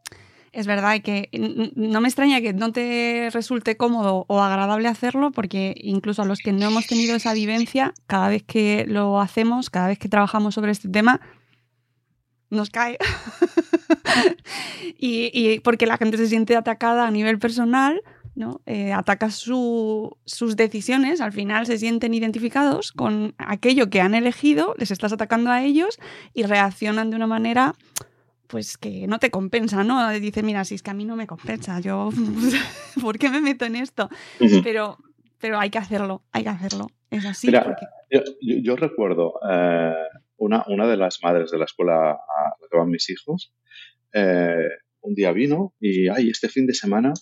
Es verdad que no me extraña que no te resulte cómodo o agradable hacerlo, porque incluso a los que no hemos tenido esa vivencia, cada vez que lo hacemos, cada vez que trabajamos sobre este tema, nos cae. y, porque la gente se siente atacada a nivel personal, ¿no? Eh, ataca su, sus decisiones, al final se sienten identificados con aquello que han elegido, les estás atacando a ellos y reaccionan de una manera pues que no te compensa, ¿no? Dice, mira, si es que a mí no me compensa, yo, ¿por qué me meto en esto? Uh -huh. Pero, pero hay que hacerlo, hay que hacerlo, es así. Mira, porque... yo, yo, yo, recuerdo eh, una, una de las madres de la escuela a la que van mis hijos, eh, un día vino y, ay, este fin de semana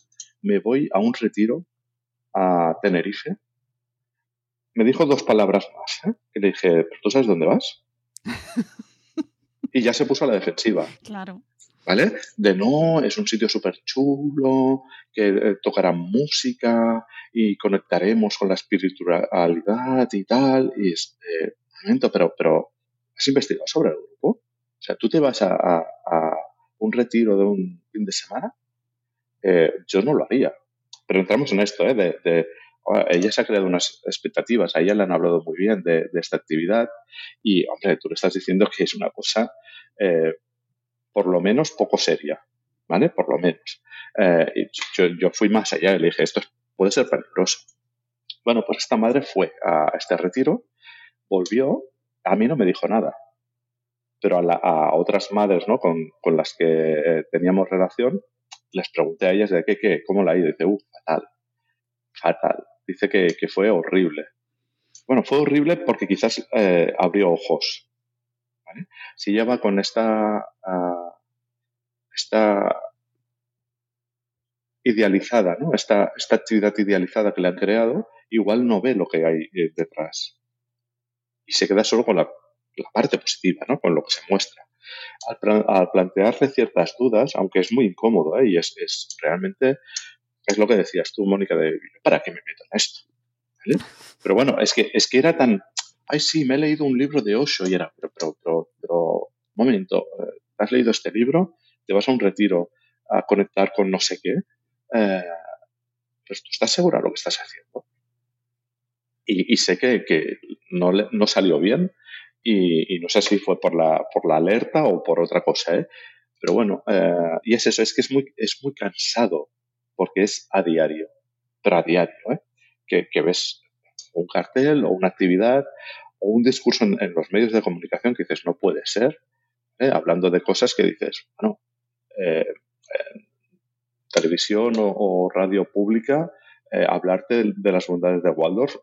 me voy a un retiro a Tenerife. Me dijo dos palabras más, ¿eh? que le dije, ¿pero tú sabes dónde vas? y ya se puso a la defensiva. Claro. ¿Vale? De no, es un sitio súper chulo, que eh, tocará música y conectaremos con la espiritualidad y tal. Y este, momento, pero, pero ¿has investigado sobre el grupo? O sea, tú te vas a, a, a un retiro de un fin de semana eh, yo no lo haría. Pero entramos en esto, ¿eh? de, de ella se ha creado unas expectativas, a ella le han hablado muy bien de, esta actividad y, hombre, tú le estás diciendo que es una cosa, eh, por lo menos, poco seria, ¿vale? Por lo menos. Eh, yo, yo, fui más allá y le dije, esto puede ser peligroso. Bueno, pues esta madre fue a este retiro, volvió, a mí no me dijo nada, pero a, la, a otras madres, ¿no? Con, con las que eh, teníamos relación, les pregunté a ellas de qué, qué, cómo la ha ido. Dice, uh, fatal, fatal. Dice que, que fue horrible. Bueno, fue horrible porque quizás eh, abrió ojos. Si lleva con esta, uh, esta idealizada, ¿no? Esta, esta actividad idealizada que le han creado, igual no ve lo que hay eh, detrás. Y se queda solo con la, la parte positiva, ¿no? Con lo que se muestra al, al plantearle ciertas dudas, aunque es muy incómodo ¿eh? y es, es, realmente, es lo que decías tú, Mónica, de ¿para qué me meto en esto? ¿Vale? Pero bueno, es que, es que era tan, ay sí, me he leído un libro de Osho y era, pero, pero, pero, pero momento, eh, ¿has leído este libro? Te vas a un retiro a conectar con no sé qué. Eh, pues tú estás segura de lo que estás haciendo. Y, sé que, que no, no, salió bien, y, no sé si fue por la, por la alerta o por otra cosa, ¿eh? Pero bueno, eh, y es eso, es que es muy, es muy cansado porque es a diario, pero a diario, ¿eh? que, ves un cartel o una actividad o un discurso en, los medios de comunicación que dices, no puede ser, ¿eh? hablando de cosas que dices, bueno, eh, televisión o, radio pública, eh, hablarte de, las bondades de Waldorf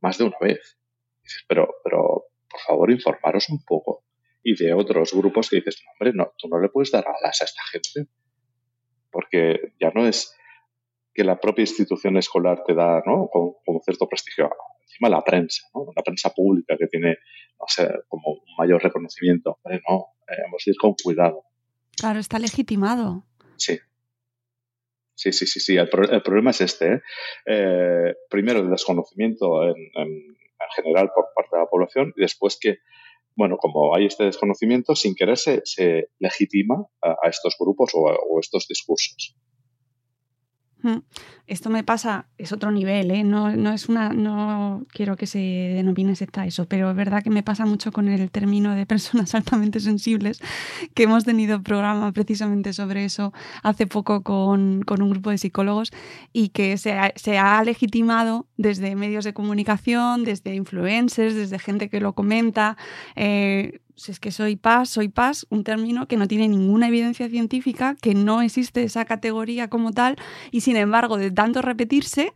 más de una vez. Dices, pero, pero, por favor, informaros un poco. Y de otros grupos que dices, no, hombre, no, tú no le puedes dar alas a esta gente. Porque ya no es que la propia institución escolar te da, ¿no? Con, cierto prestigio. Encima la prensa, ¿no? La prensa pública que tiene, no sé, como un mayor reconocimiento. Hombre, no, eh, hemos de ir con cuidado. Claro, está legitimado. Sí. Sí, sí, sí, sí. El, problema es este. ¿eh? Eh, primero, el desconocimiento en, general por parte de la población y después que, bueno, como hay este desconocimiento, sin querer se, legitima a, estos grupos o, o estos discursos. Esto me pasa, es otro nivel, ¿eh? no, es una, no quiero que se denomine secta eso, pero es verdad que me pasa mucho con el término de personas altamente sensibles, que hemos tenido programa precisamente sobre eso hace poco con, un grupo de psicólogos y que se ha, se ha legitimado desde medios de comunicación, desde influencers, desde gente que lo comenta. Eh, si es que soy paz, soy paz, un término que no tiene ninguna evidencia científica, que no existe esa categoría como tal, y sin embargo, de tanto repetirse,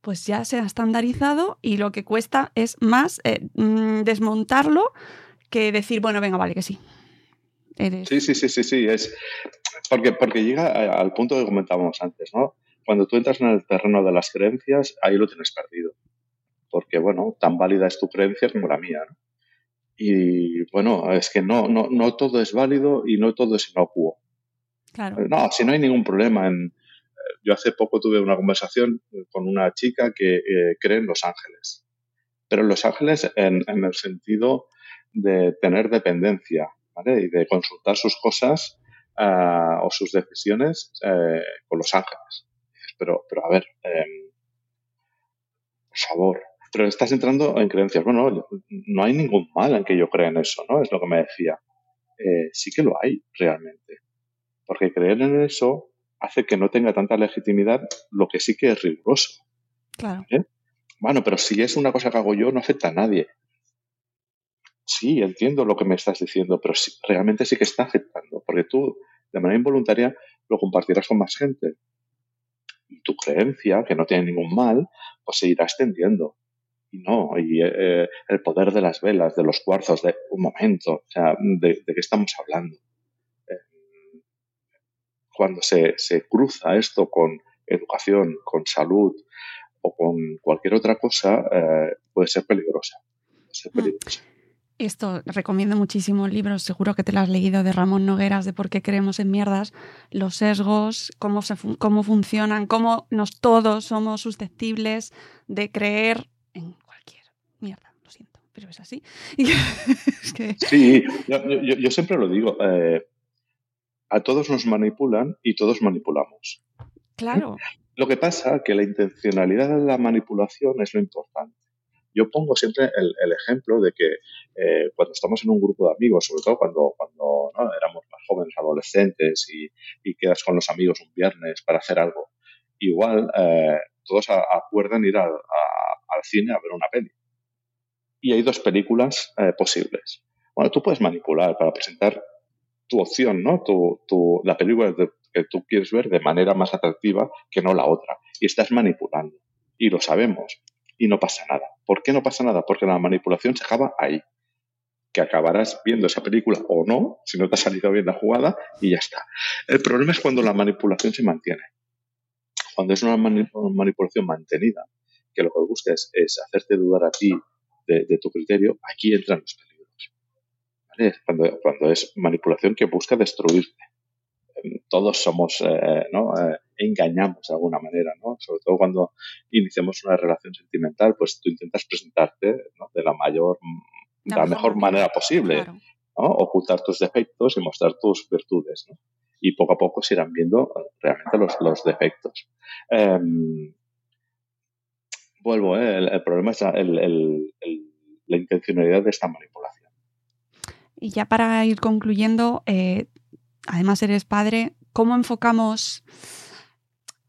pues ya se ha estandarizado y lo que cuesta es más eh, mm, desmontarlo que decir, bueno, venga, vale, que sí. Sí, sí, sí, sí, sí, es porque, porque llega al punto que comentábamos antes, ¿no? Cuando tú entras en el terreno de las creencias, ahí lo tienes perdido. Porque, bueno, tan válida es tu creencia como la mía, ¿no? Y bueno, es que no, no, no todo es válido y no todo es inocuo. Claro. No, si no hay ningún problema. En, eh, yo hace poco tuve una conversación con una chica que eh, cree en Los Ángeles. Pero en Los Ángeles en, en el sentido de tener dependencia ¿vale? y de consultar sus cosas uh, o sus decisiones eh, con Los Ángeles. Pero, pero a ver, eh, por favor, pero estás entrando en creencias. Bueno, no hay ningún mal en que yo crea en eso, ¿no? Es lo que me decía. Eh, sí que lo hay realmente. Porque creer en eso hace que no tenga tanta legitimidad lo que sí que es riguroso. Claro. Bueno, pero si es una cosa que hago yo, no afecta a nadie. Sí, entiendo lo que me estás diciendo, pero realmente sí que está afectando, porque tú, de manera involuntaria, lo compartirás con más gente. Y tu creencia, que no tiene ningún mal, pues se irá extendiendo y no, y eh, el poder de las velas, de los cuarzos, de un momento, o sea, ¿de, qué estamos hablando? Eh, cuando se, cruza esto con educación, con salud o con cualquier otra cosa, eh, puede ser peligrosa. Mm. Esto recomiendo muchísimo libros, seguro que te lo has leído, de Ramón Nogueras, de por qué creemos en mierdas, los sesgos, cómo, se cómo funcionan, cómo nos todos somos susceptibles de creer en cualquier mierda, lo siento, pero es así. Sí, yo, siempre lo digo, eh, a todos nos manipulan y todos manipulamos. Claro. Lo que pasa es que la intencionalidad de la manipulación es lo importante. Yo pongo siempre el, ejemplo de que eh, cuando estamos en un grupo de amigos, sobre todo cuando, cuando éramos más jóvenes, adolescentes, y, quedas con los amigos un viernes para hacer algo, igual eh, todos acuerdan ir a al cine a ver una peli. Y hay dos películas eh, posibles. Bueno, tú puedes manipular para presentar tu opción, ¿no? Tu, la película que tú quieres ver de manera más atractiva que no la otra. Y estás manipulando. Y lo sabemos. Y no pasa nada. ¿Por qué no pasa nada? Porque la manipulación se acaba ahí. Que acabarás viendo esa película o no, si no te ha salido bien la jugada, y ya está. El problema es cuando la manipulación se mantiene. Cuando es una manipulación mantenida, que lo que busca es, hacerte dudar a ti de, tu criterio, aquí entran los peligros. Cuando, cuando es manipulación que busca destruirte. Em, todos somos, eh, ¿no? Eh, engañamos de alguna manera, ¿no? Sobre todo cuando iniciamos una relación sentimental, pues tú intentas presentarte de la mayor, la, mejor, manera posible, Ocultar tus defectos y mostrar tus virtudes. Y poco a poco se irán viendo eh, realmente los, los defectos. Em, vuelvo, ¿eh? el, problema es el, la intencionalidad de esta manipulación. Y ya para ir concluyendo, eh, además eres padre, ¿cómo enfocamos?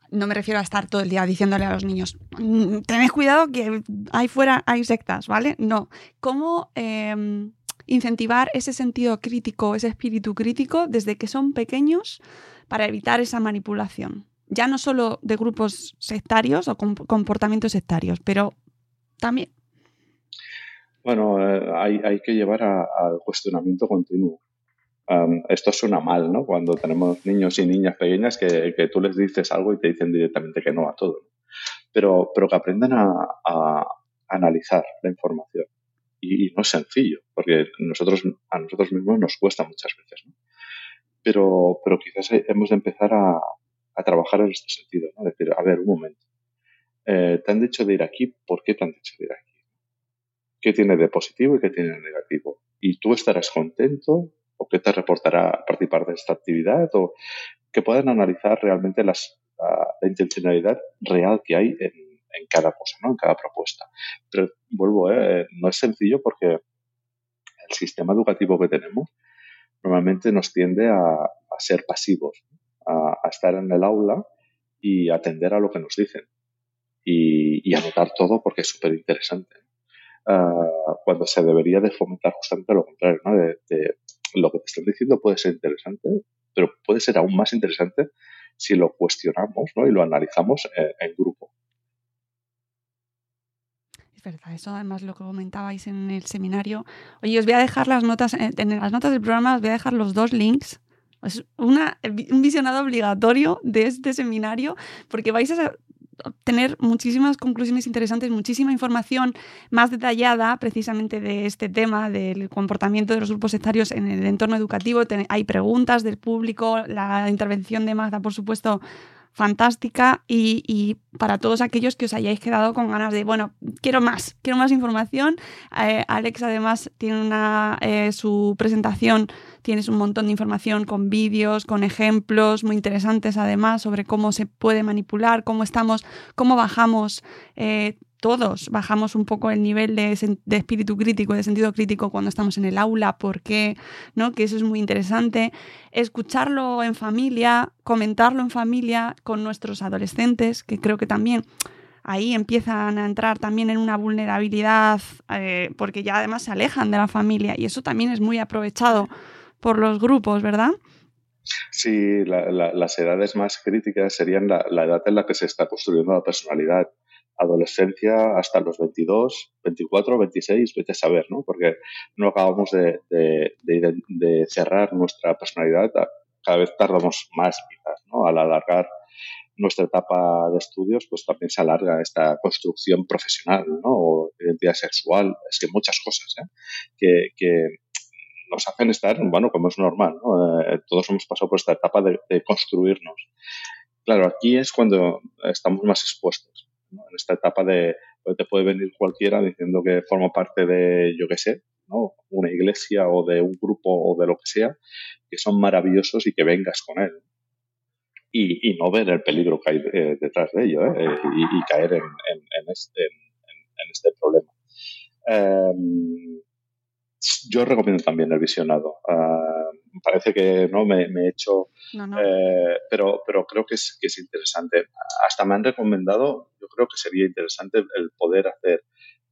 No me refiero a estar todo el día diciéndole a los niños, "Mm, tened cuidado que ahí fuera hay sectas, ¿vale? No. ¿Cómo em, incentivar ese sentido crítico, ese espíritu crítico desde que son pequeños para evitar esa manipulación? Ya no solo de grupos sectarios o com- comportamientos sectarios, pero también. Bueno, eh, hay, que llevar al cuestionamiento continuo. Am, esto suena mal, ¿no? Cuando tenemos niños y niñas pequeñas que, que tú les dices algo y te dicen directamente que no a todo. Pero, pero que aprendan a analizar la información. Y, no es sencillo, porque nosotros, a nosotros mismos nos cuesta muchas veces, ¿no? Pero, pero quizás he- hemos de empezar a, a trabajar en este sentido, ¿no? Decir, a ver, un momento. Eh, te han dicho de ir aquí, ¿por qué te han dicho de ir aquí? ¿Qué tiene de positivo y qué tiene de negativo? ¿Y tú estarás contento? ¿O qué te reportará participar de esta actividad? ¿O que puedan analizar realmente las, la, la intencionalidad real que hay en, en cada cosa, ¿no? en cada propuesta. Pero vuelvo, ¿eh? no es sencillo porque el sistema educativo que tenemos normalmente nos tiende a, ser pasivos, a, estar en el aula y atender a lo que nos dicen y, anotar todo porque es súper interesante. Uh, cuando se debería de fomentar justamente lo contrario, ¿no? de, lo que te están diciendo puede ser interesante, pero puede ser aún más interesante si lo cuestionamos ¿no? y lo analizamos en, en grupo. Es verdad, eso además lo que comentabais en el seminario. Oye, os voy a dejar las notas, en las notas del programa os voy a dejar los dos links. Es una, un visionado obligatorio de este seminario porque vais a tener muchísimas conclusiones interesantes, muchísima información más detallada precisamente de este tema del comportamiento de los grupos sectarios en el entorno educativo. Hay preguntas del público, la intervención de Magda, por supuesto, fantástica y, para todos aquellos que os hayáis quedado con ganas de, bueno, quiero más, quiero más información. Eh, Alex además tiene una, eh, su presentación, tienes un montón de información con vídeos, con ejemplos muy interesantes además sobre cómo se puede manipular, cómo estamos, cómo bajamos. Eh, todos bajamos un poco el nivel de, de, espíritu crítico, de sentido crítico cuando estamos en el aula, por qué, ¿no? Que eso es muy interesante. Escucharlo en familia, comentarlo en familia con nuestros adolescentes, que creo que también ahí empiezan a entrar también en una vulnerabilidad, eh, porque ya además se alejan de la familia y eso también es muy aprovechado por los grupos, ¿verdad? Sí, la, las edades más críticas serían la, la edad en la que se está construyendo la personalidad adolescencia hasta los 22, 24, 26, vete a saber, ¿no? Porque no acabamos de, cerrar nuestra personalidad, cada vez tardamos más quizás, ¿no? Al alargar nuestra etapa de estudios, pues también se alarga esta construcción profesional, ¿no? O identidad sexual, es que muchas cosas, ¿eh? Que, que nos hacen estar, bueno, como es normal, ¿no? Eh, todos hemos pasado por esta etapa de construirnos. Claro, aquí es cuando estamos más expuestos. ¿No? En esta etapa de pues te puede venir cualquiera diciendo que forma parte de, yo qué sé, ¿no? una iglesia o de un grupo o de lo que sea, que son maravillosos y que vengas con él. Y, y no ver el peligro que hay eh, detrás de ello ¿eh? y, y, caer en, en, en, este, en este, problema. Um, yo recomiendo también el visionado. Uh, parece que no me, me he hecho, no, no. Eh, pero, pero creo que es, que es interesante. Hasta me han recomendado, yo creo que sería interesante el poder hacer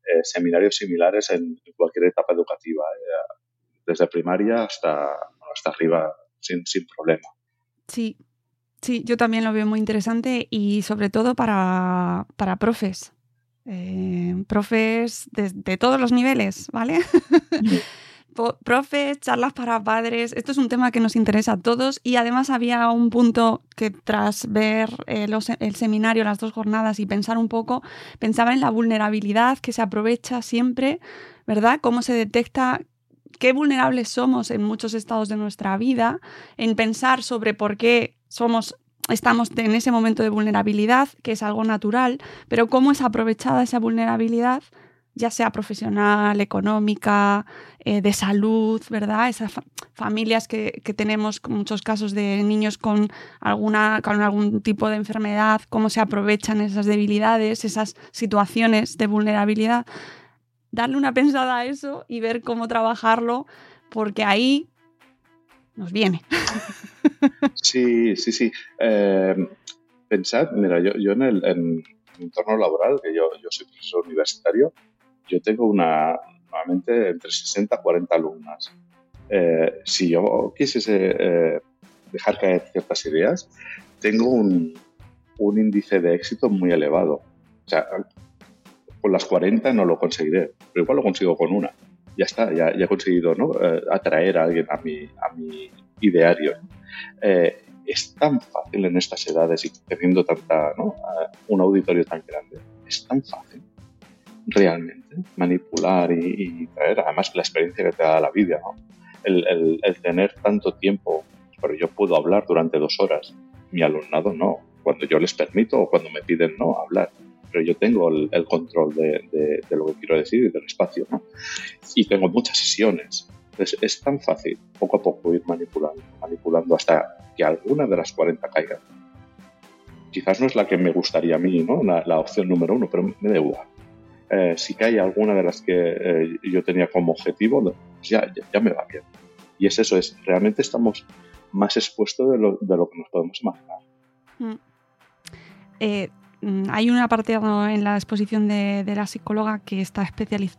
eh, seminarios similares en, en, cualquier etapa educativa, eh, desde primaria hasta, hasta arriba, sin, sin problema. Sí, sí, yo también lo veo muy interesante y sobre todo para, para profes. Eh, profes de, de, todos los niveles, ¿vale? profes, charlas para padres. Esto es un tema que nos interesa a todos y además había un punto que tras ver eh, el seminario, las dos jornadas y pensar un poco, pensaba en la vulnerabilidad que se aprovecha siempre, ¿verdad? Cómo se detecta qué vulnerables somos en muchos estados de nuestra vida, en pensar sobre por qué somos estamos en ese momento de vulnerabilidad, que es algo natural, pero cómo es aprovechada esa vulnerabilidad, ya sea profesional, económica, eh, de salud, ¿verdad? Esas fa familias que, que, tenemos muchos casos de niños con, alguna, con algún tipo de enfermedad, cómo se aprovechan esas debilidades, esas situaciones de vulnerabilidad. darle una pensada a eso y ver cómo trabajarlo, porque ahí nos viene. Sí, sí, sí. Eh, pensad, mira, yo, yo en, el, en mi entorno laboral, que yo, yo soy profesor universitario, yo tengo una, normalmente entre 60 y 40 alumnas. Eh, si yo quisiese eh, dejar caer ciertas ideas, tengo un, un índice de éxito muy elevado. O sea, con las 40 no lo conseguiré, pero igual lo consigo con una. Ya está, ya, ya he conseguido ¿no? Eh, atraer a alguien a mi, a mi ideario. Eh, es tan fácil en estas edades y teniendo tanta, ¿no? Eh, un auditorio tan grande, es tan fácil realmente manipular y, y, traer, además la experiencia que te da la vida, ¿no? el, el, el, tener tanto tiempo, pero yo puedo hablar durante dos horas, mi alumnado no, cuando yo les permito o cuando me piden no hablar, pero yo tengo el, el control de, de, de, lo que quiero decir y del espacio, ¿no? y tengo muchas sesiones. Entonces es tan fácil poco a poco ir manipulando, manipulando hasta que alguna de las 40 caiga. Quizás no es la que me gustaría a mí, ¿no? la, la opción número uno, pero me da igual eh, si cae alguna de las que eh, yo tenía como objetivo, pues ya, ya, me va bien. Y es eso, es realmente estamos más expuestos de lo, de lo que nos podemos imaginar. Mm. Eh, hay un apartado en la exposición de, de la psicóloga que está,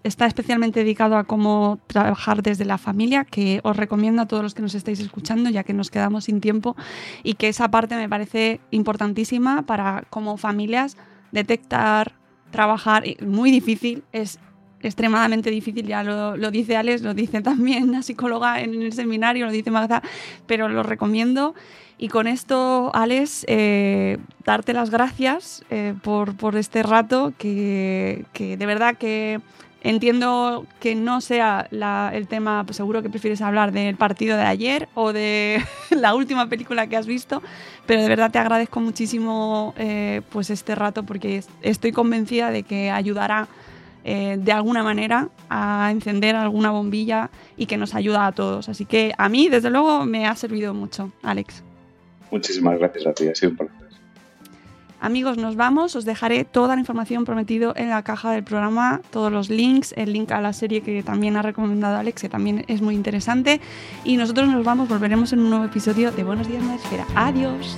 está, especialmente dedicado a cómo trabajar desde la familia, que os recomiendo a todos los que nos estáis escuchando, ya que nos quedamos sin tiempo, y que esa parte me parece importantísima para como familias detectar, trabajar, muy difícil, es extremadamente difícil, ya lo, lo, dice Alex, lo dice también la psicóloga en el seminario, lo dice Magda, pero lo recomiendo. Y con esto, Alex, eh, darte las gracias eh, por, por, este rato, que, que, de verdad que entiendo que no sea la, el tema, pues seguro que prefieres hablar del partido de ayer o de la última película que has visto, pero de verdad te agradezco muchísimo eh, pues este rato porque estoy convencida de que ayudará eh, de alguna manera a encender alguna bombilla y que nos ayuda a todos. Así que a mí, desde luego, me ha servido mucho, Alex. Muchísimas gracias a ti, ha sido un placer. Amigos, nos vamos. Os dejaré toda la información prometido en la caja del programa, todos los links, el link a la serie que también ha recomendado Alex, que también es muy interesante. Y nosotros nos vamos, volveremos en un nuevo episodio de Buenos Días, Esfera. Adiós.